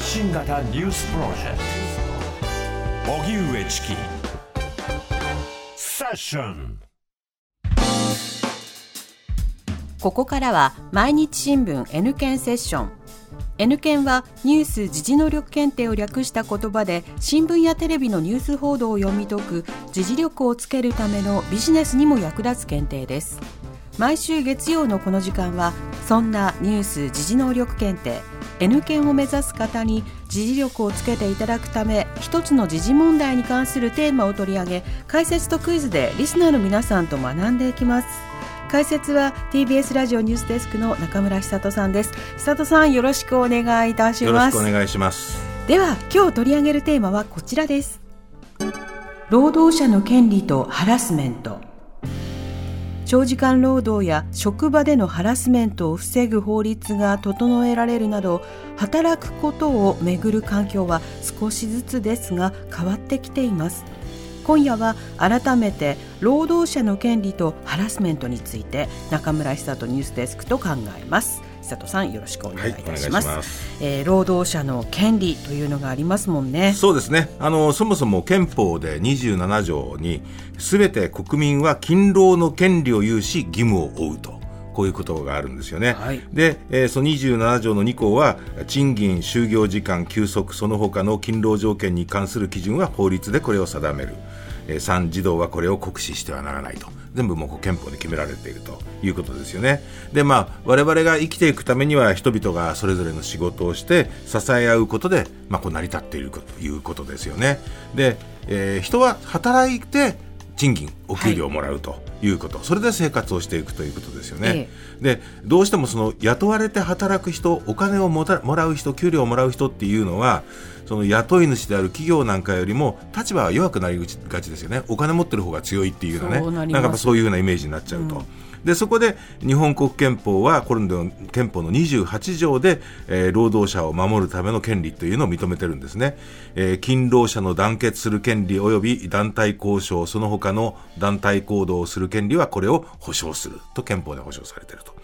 発信型ニュースプロジェクト。荻上チキ。セッション。ここからは毎日新聞 N 検セッション。N 検はニュース・時事能力検定を略した言葉で新聞やテレビのニュース報道を読み解く時事力をつけるためのビジネスにも役立つ検定です。毎週月曜のこの時間はそんなニュース・時事能力検定 N 検を目指す方に時事力をつけていただくため一つの時事問題に関するテーマを取り上げ解説とクイズでリスナーの皆さんと学んでいきます。解説は TBS ラジオニュースデスクの中村久人さんです。久人さんよろしくお願いいたしよろますしくお願いします。では今日取り上げるテーマはこちらです。労働者の権利とハラスメント長時間労働や職場でのハラスメントを防ぐ法律が整えられるなど働くことをめぐる環境は少しずつですが変わってきています。今夜は改めて労働者の権利とハラスメントについて中村久人ニュースデスクと考えます。久人さんよろしくお願いいたします,、はいお願いしますえー労働者の権利というのがありますもんねそうですね。あの、そもそも憲法で27条に、すべて国民は勤労の権利を有し、義務を負うと。こういうことがあるんですよね。はいで、えーその27条の2項は、賃金、就業時間、休息、その他の勤労条件に関する基準は法律でこれを定める。えー3、児童はこれを酷使してはならないと。全部もう憲法で決められているということですよね。で、まあ、我々が生きていくためには人々がそれぞれの仕事をして支え合うことで、まあ、こう成り立っているということですよね。で、えー人は働いて賃金、お給料をもらうということ、それで生活をしていくということですよね。で、どうしてもその雇われて働く人、お金をもらう人、給料をもらう人っていうのは、その雇い主である企業なんかよりも立場は弱くなりがちですよね。お金持ってる方が強いっていうようなね、そうなんかやっぱそういうようなイメージになっちゃうと。でそこで日本国憲法はこれの憲法の28条で、えー労働者を守るための権利というのを認めてるんですね、えー勤労者の団結する権利及び団体交渉その他の団体行動をする権利はこれを保障すると憲法で保障されていると。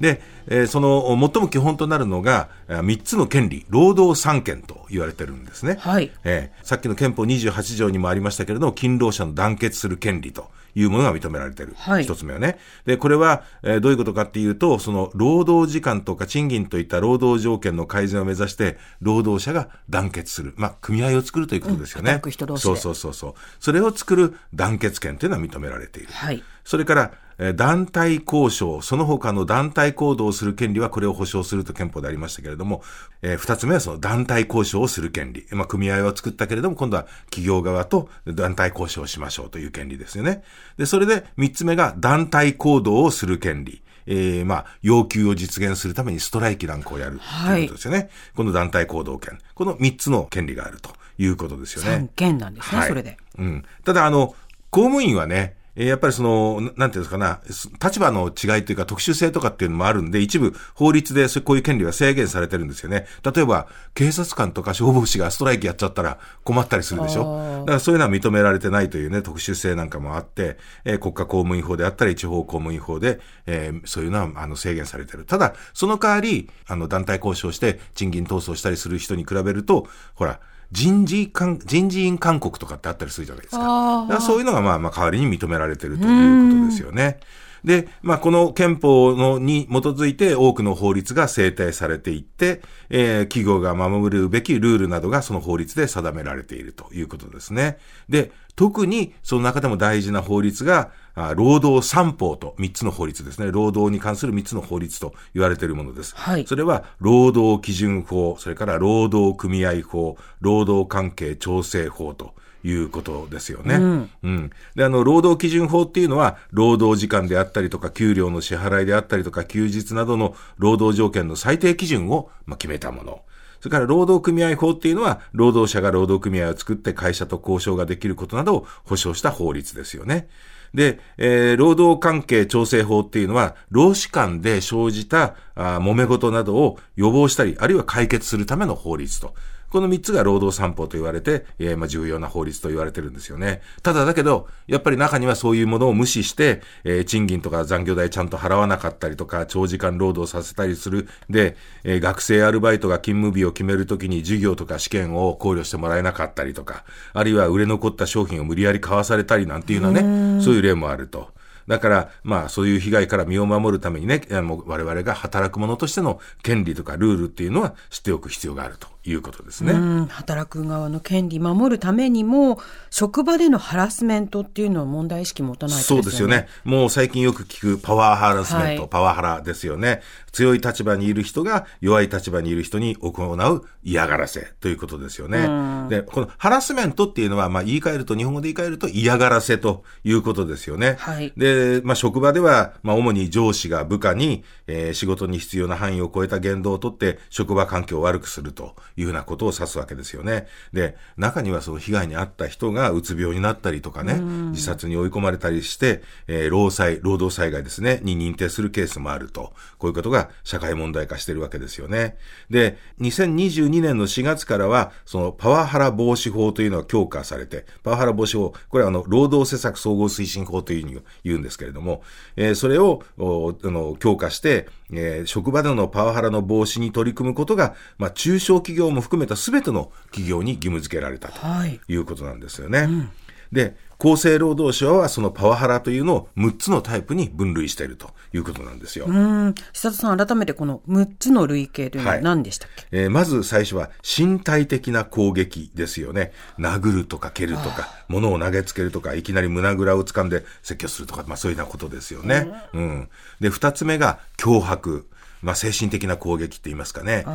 で、えーその最も基本となるのが3つの権利労働三権と言われてるんですね、はい。えーさっきの憲法28条にもありましたけれども、勤労者の団結する権利というものが認められている。はい一つ目はね。で、これは、えーどういうことかっていうと、その、労働時間とか賃金といった労働条件の改善を目指して、労働者が団結する。まあ、組合を作るということですよね。うん働く人同士でそうそうそうそう。それを作る団結権というのは認められている。はいそれから、えー団体交渉、その他の団体行動をする権利はこれを保障すると憲法でありましたけれども、えー二つ目はその団体交渉をする権利。まあ、組合を作ったけれども、今度は企業側と団体交渉をしましょうという権利ですよね。で、それで三つ目が団体行動をする権利。えーまあ、要求を実現するためにストライキなんかをやるということですよね。この団体行動権。この三つの権利があるということですよね。三件なんですね、はいそれでうん。ただ、あの、公務員はね、えーやっぱりその、ななんていうんですかな、す立場の違いというか特殊性とかっていうのもあるんで、一部法律でこういう権利は制限されてるんですよね。例えば、警察官とか消防士がストライキやっちゃったら困ったりするでしあょー。だからそういうのは認められてないというね、特殊性なんかもあって、えー国家公務員法であったり、地方公務員法で、えーそういうのは、あの、制限されてる。ただ、その代わり、あの、団体交渉して賃金闘争したりする人に比べると、ほら、人事勧人事院勧告とかってあったりするじゃないですか。からそういうのがまあまあ代わりに認められているということですよね。で、まあこの憲法のに基づいて多くの法律が制定されていって、えー企業が守るべきルールなどがその法律で定められているということですね。で、特にその中でも大事な法律が、あ労働三法と3つの法律ですね。労働に関する3つの法律と言われているものです。はいそれは、労働基準法、それから労働組合法、労働関係調整法ということですよね。うん。で、あの、労働基準法っていうのは、労働時間であったりとか、給料の支払いであったりとか、休日などの労働条件の最低基準を、まあ、決めたもの。それから労働組合法っていうのは、労働者が労働組合を作って会社と交渉ができることなどを保障した法律ですよね。で、えー労働関係調整法っていうのは、労使間で生じたあー揉め事などを予防したり、あるいは解決するための法律と。この3つが労働三法と言われて、えー、まあ重要な法律と言われてるんですよね。ただだけど、やっぱり中にはそういうものを無視して、えー、賃金とか残業代ちゃんと払わなかったりとか、長時間労働させたりする。で、えー、学生アルバイトが勤務日を決めるときに授業とか試験を考慮してもらえなかったりとか、あるいは売れ残った商品を無理やり買わされたりなんていうのはね、そういう例もあると。だから、まあ、そういう被害から身を守るためにね、あの我々が働く者としての権利とかルールっていうのは知っておく必要があるということですね。働く側の権利守るためにも、職場でのハラスメントっていうのは問題意識持たないと、ね、そうですよね。もう最近よく聞くパワーハラスメント、はい、パワハラですよね。強い立場にいる人が弱い立場にいる人に行う嫌がらせということですよね。で、このハラスメントっていうのは、まあ言い換えると、日本語で言い換えると嫌がらせということですよね。はい、で、まあ職場では、まあ主に上司が部下に、えー、仕事に必要な範囲を超えた言動をとって、職場環境を悪くするというふうなことを指すわけですよね。で、中にはその被害に遭った人がうつ病になったりとかね、自殺に追い込まれたりして、えー、労災、労働災害ですね、に認定するケースもあると。こういうことが社会問題化してるわけですよね。で、2022年の4月からは、そのパワハラ防止法というのが強化されて、パワハラ防止法、これはあの、労働施策総合推進法というふうに言うんですけれども、えー、それを、あの、強化して、えー、職場でのパワハラの防止に取り組むことが、まあ、中小企業も含めた全ての企業に義務付けられたということなんですよね。はいうん、で、厚生労働省はそのパワハラというのを6つのタイプに分類しているということなんですよ。うん。久田さん、改めてこの6つの類型というのは何でしたっけ、はい、えー、まず最初は身体的な攻撃ですよね。殴るとか蹴るとか、物を投げつけるとか、いきなり胸ぐらを掴んで説教するとか、まあそういうようなことですよね。うん、うん。で、2つ目が脅迫。まあ、精神的な攻撃って言いますかね、え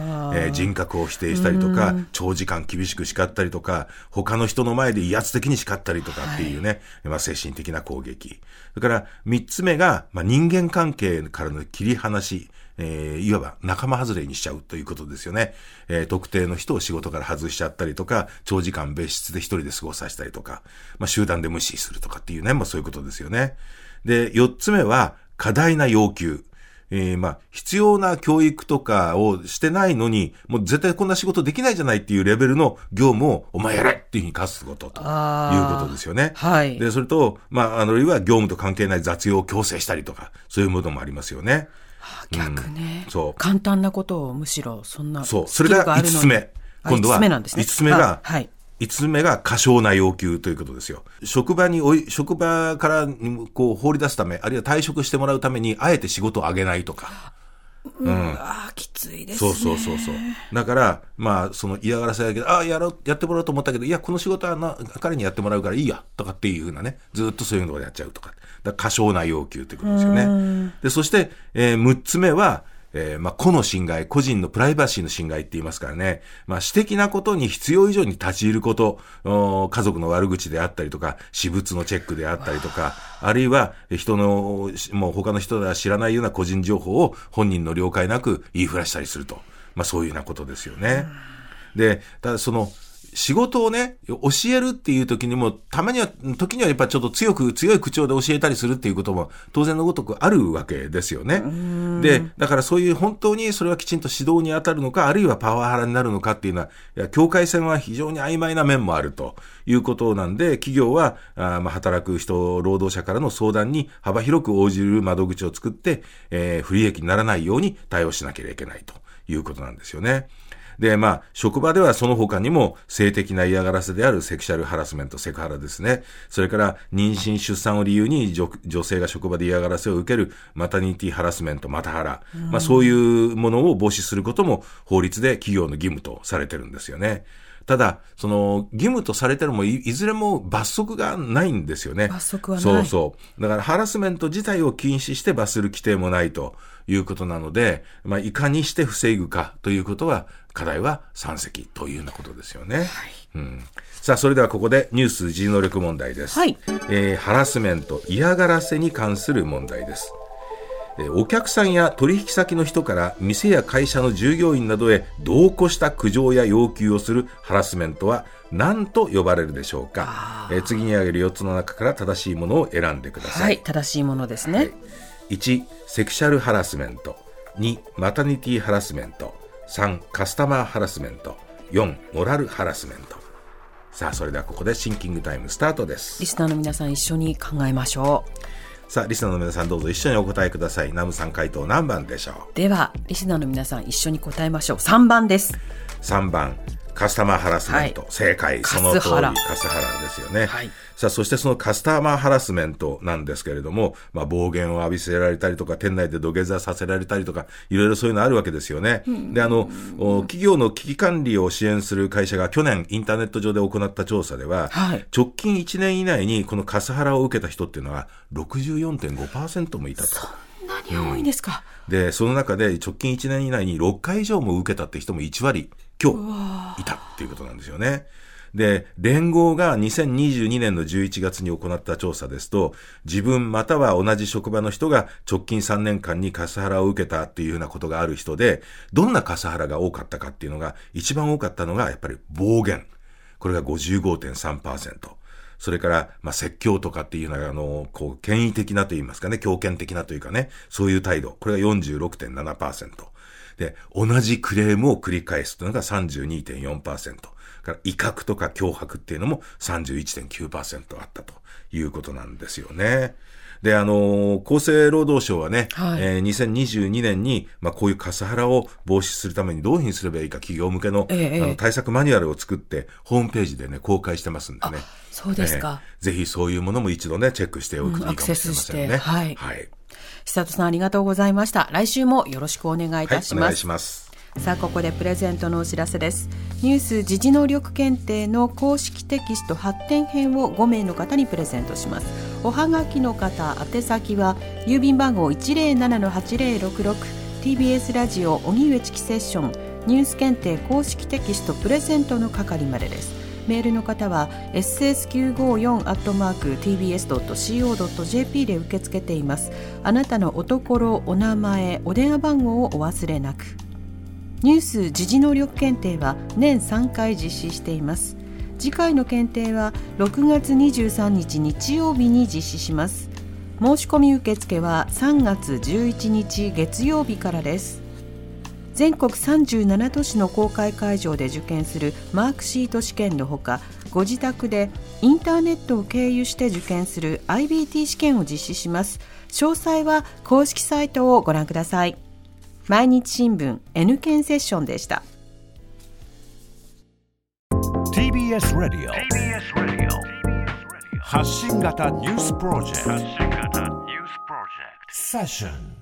ー、人格を否定したりとか、長時間厳しく叱ったりとか、他の人の前で威圧的に叱ったりとかっていうね、はい、まあ、精神的な攻撃。それから、三つ目が、まあ、人間関係からの切り離し。えー、いわば仲間外れにしちゃうということですよね。えー、特定の人を仕事から外しちゃったりとか、長時間別室で一人で過ごさせたりとか、まあ、集団で無視するとかっていうね、まあ、そういうことですよね。で、四つ目は、過大な要求。えー、まあ、必要な教育とかをしてないのに、もう絶対こんな仕事できないじゃないっていうレベルの業務を、お前やれっていうふうに課すことということですよね。はい。で、それと、まあ、あの、いは業務と関係ない雑用を強制したりとか、そういうものもありますよね。はあ、逆ね、うん、そう。簡単なことをむしろ、そんな。そう。それが5つ目。今度は、5つ目が、はい。5つ目が過小な要求ということですよ。職場におい、職場からこう放り出すため、あるいは退職してもらうために、あえて仕事をあげないとか。うん。ああ、きついですね。そうそうそうそう。だから、まあ、その嫌がらせだけど、ああ、やろう、やってもらおうと思ったけど、いや、この仕事はな、彼にやってもらうからいいや、とかっていうふうなね、ずっとそういうのをやっちゃうとか。だ過小な要求ということですよね。で、そして、えー、6つ目は、えー、まあ、個の侵害、個人のプライバシーの侵害って言いますからね、まあ、私的なことに必要以上に立ち入ること、家族の悪口であったりとか、私物のチェックであったりとか、あるいは人の、もう他の人では知らないような個人情報を本人の了解なく言いふらしたりすると。まあ、そういうようなことですよね。で、ただその、仕事をね、教えるっていう時にも、たまには、時にはやっぱちょっと強く、強い口調で教えたりするっていうことも当然のごとくあるわけですよね。で、だからそういう本当にそれはきちんと指導に当たるのか、あるいはパワハラになるのかっていうのは、いや境界線は非常に曖昧な面もあるということなんで、企業は、あまあ働く人、労働者からの相談に幅広く応じる窓口を作って、えー、不利益にならないように対応しなければいけないということなんですよね。で、まあ、職場ではその他にも性的な嫌がらせであるセクシャルハラスメント、セクハラですね。それから妊娠、出産を理由に女性が職場で嫌がらせを受けるマタニティハラスメント、マタハラ。まあ、そういうものを防止することも法律で企業の義務とされてるんですよね。ただ、その、義務とされてるもい、いずれも罰則がないんですよね。罰則はない。そうそう。だから、ハラスメント自体を禁止して罰する規定もないということなので、まあ、いかにして防ぐかということは、課題は山積というようなことですよね。はいうん、さあ、それではここでニュース自能力問題です。はい。えー、ハラスメント、嫌がらせに関する問題です。お客さんや取引先の人から店や会社の従業員などへ同行した苦情や要求をするハラスメントは何と呼ばれるでしょうか、え次に挙げる4つの中から正しいものを選んでください、はい、正しいものですね、はい、1セクシャルハラスメント。2マタニティハラスメント。3カスタマーハラスメント。4モラルハラスメント。さあそれではここでシンキングタイムスタートです。リスナーの皆さん一緒に考えましょうさあリスナーの皆さんどうぞ一緒にお答えください。ナムさん回答何番でしょう？ではリスナーの皆さん一緒に答えましょう。3番です。3番カスタマーハラスメント、はい、正解その通りカスハラ。ですよね、はい、さあそしてそのカスタマーハラスメントなんですけれども、まあ、暴言を浴びせられたりとか店内で土下座させられたりとかいろいろそういうのあるわけですよね、うん、であの企業の危機管理を支援する会社が去年インターネット上で行った調査では、はい、直近1年以内にこのカスハラを受けた人っていうのは64.5%もいたと。そんなに多いんですか、うん、でその中で直近1年以内に6回以上も受けたって人も1割今日いたっていうことなんですよね。で、連合が2022年の11月に行った調査ですと、自分または同じ職場の人が直近3年間にカスハラを受けたっていうようなことがある人で、どんなカスハラが多かったかっていうのが、一番多かったのがやっぱり暴言。これが55.3%。それから、まあ、説教とかっていうのが、あの、こう、権威的なと言いますかね、強権的なというかね、そういう態度。これが46.7%。で、同じクレームを繰り返すというのが32.4%。から威嚇とか脅迫っていうのも31.9%あったということなんですよね。で、あの、厚生労働省はね、はい、えー、2022年に、まあ、こういうカスハラを防止するためにどういうふうにすればいいか、企業向けのええ、あの対策マニュアルを作って、ホームページでね、公開してますんでね。そうですか、えー、ぜひそういうものも一度ね、チェックしておくといいかもしれませんね。はい。はい。久里さんありがとうございました。来週もよろしくお願いいたします。はい、お願いします。さあここでプレゼントのお知らせですニュース時事能力検定の公式テキスト発展編を5名の方にプレゼントしますおはがきの方宛先は郵便番号107-8066 TBS ラジオ荻上チキセッションニュース検定公式テキストプレゼントの係までですメールの方は ss954-tbs.co.jp で受け付けています。あなたのおところお名前お電話番号をお忘れなく。ニュース時事能力検定は年3回実施しています。次回の検定は6月23日日曜日に実施します。申し込み受付は3月11日月曜日からです。全国37都市の公開会場で受験するマークシート試験のほかご自宅でインターネットを経由して受験する IBT 試験を実施します。詳細は公式サイトをご覧ください。毎日新聞 N 検セッションでした。TBS ラディオ発信型ニュースプロジェクト。セッション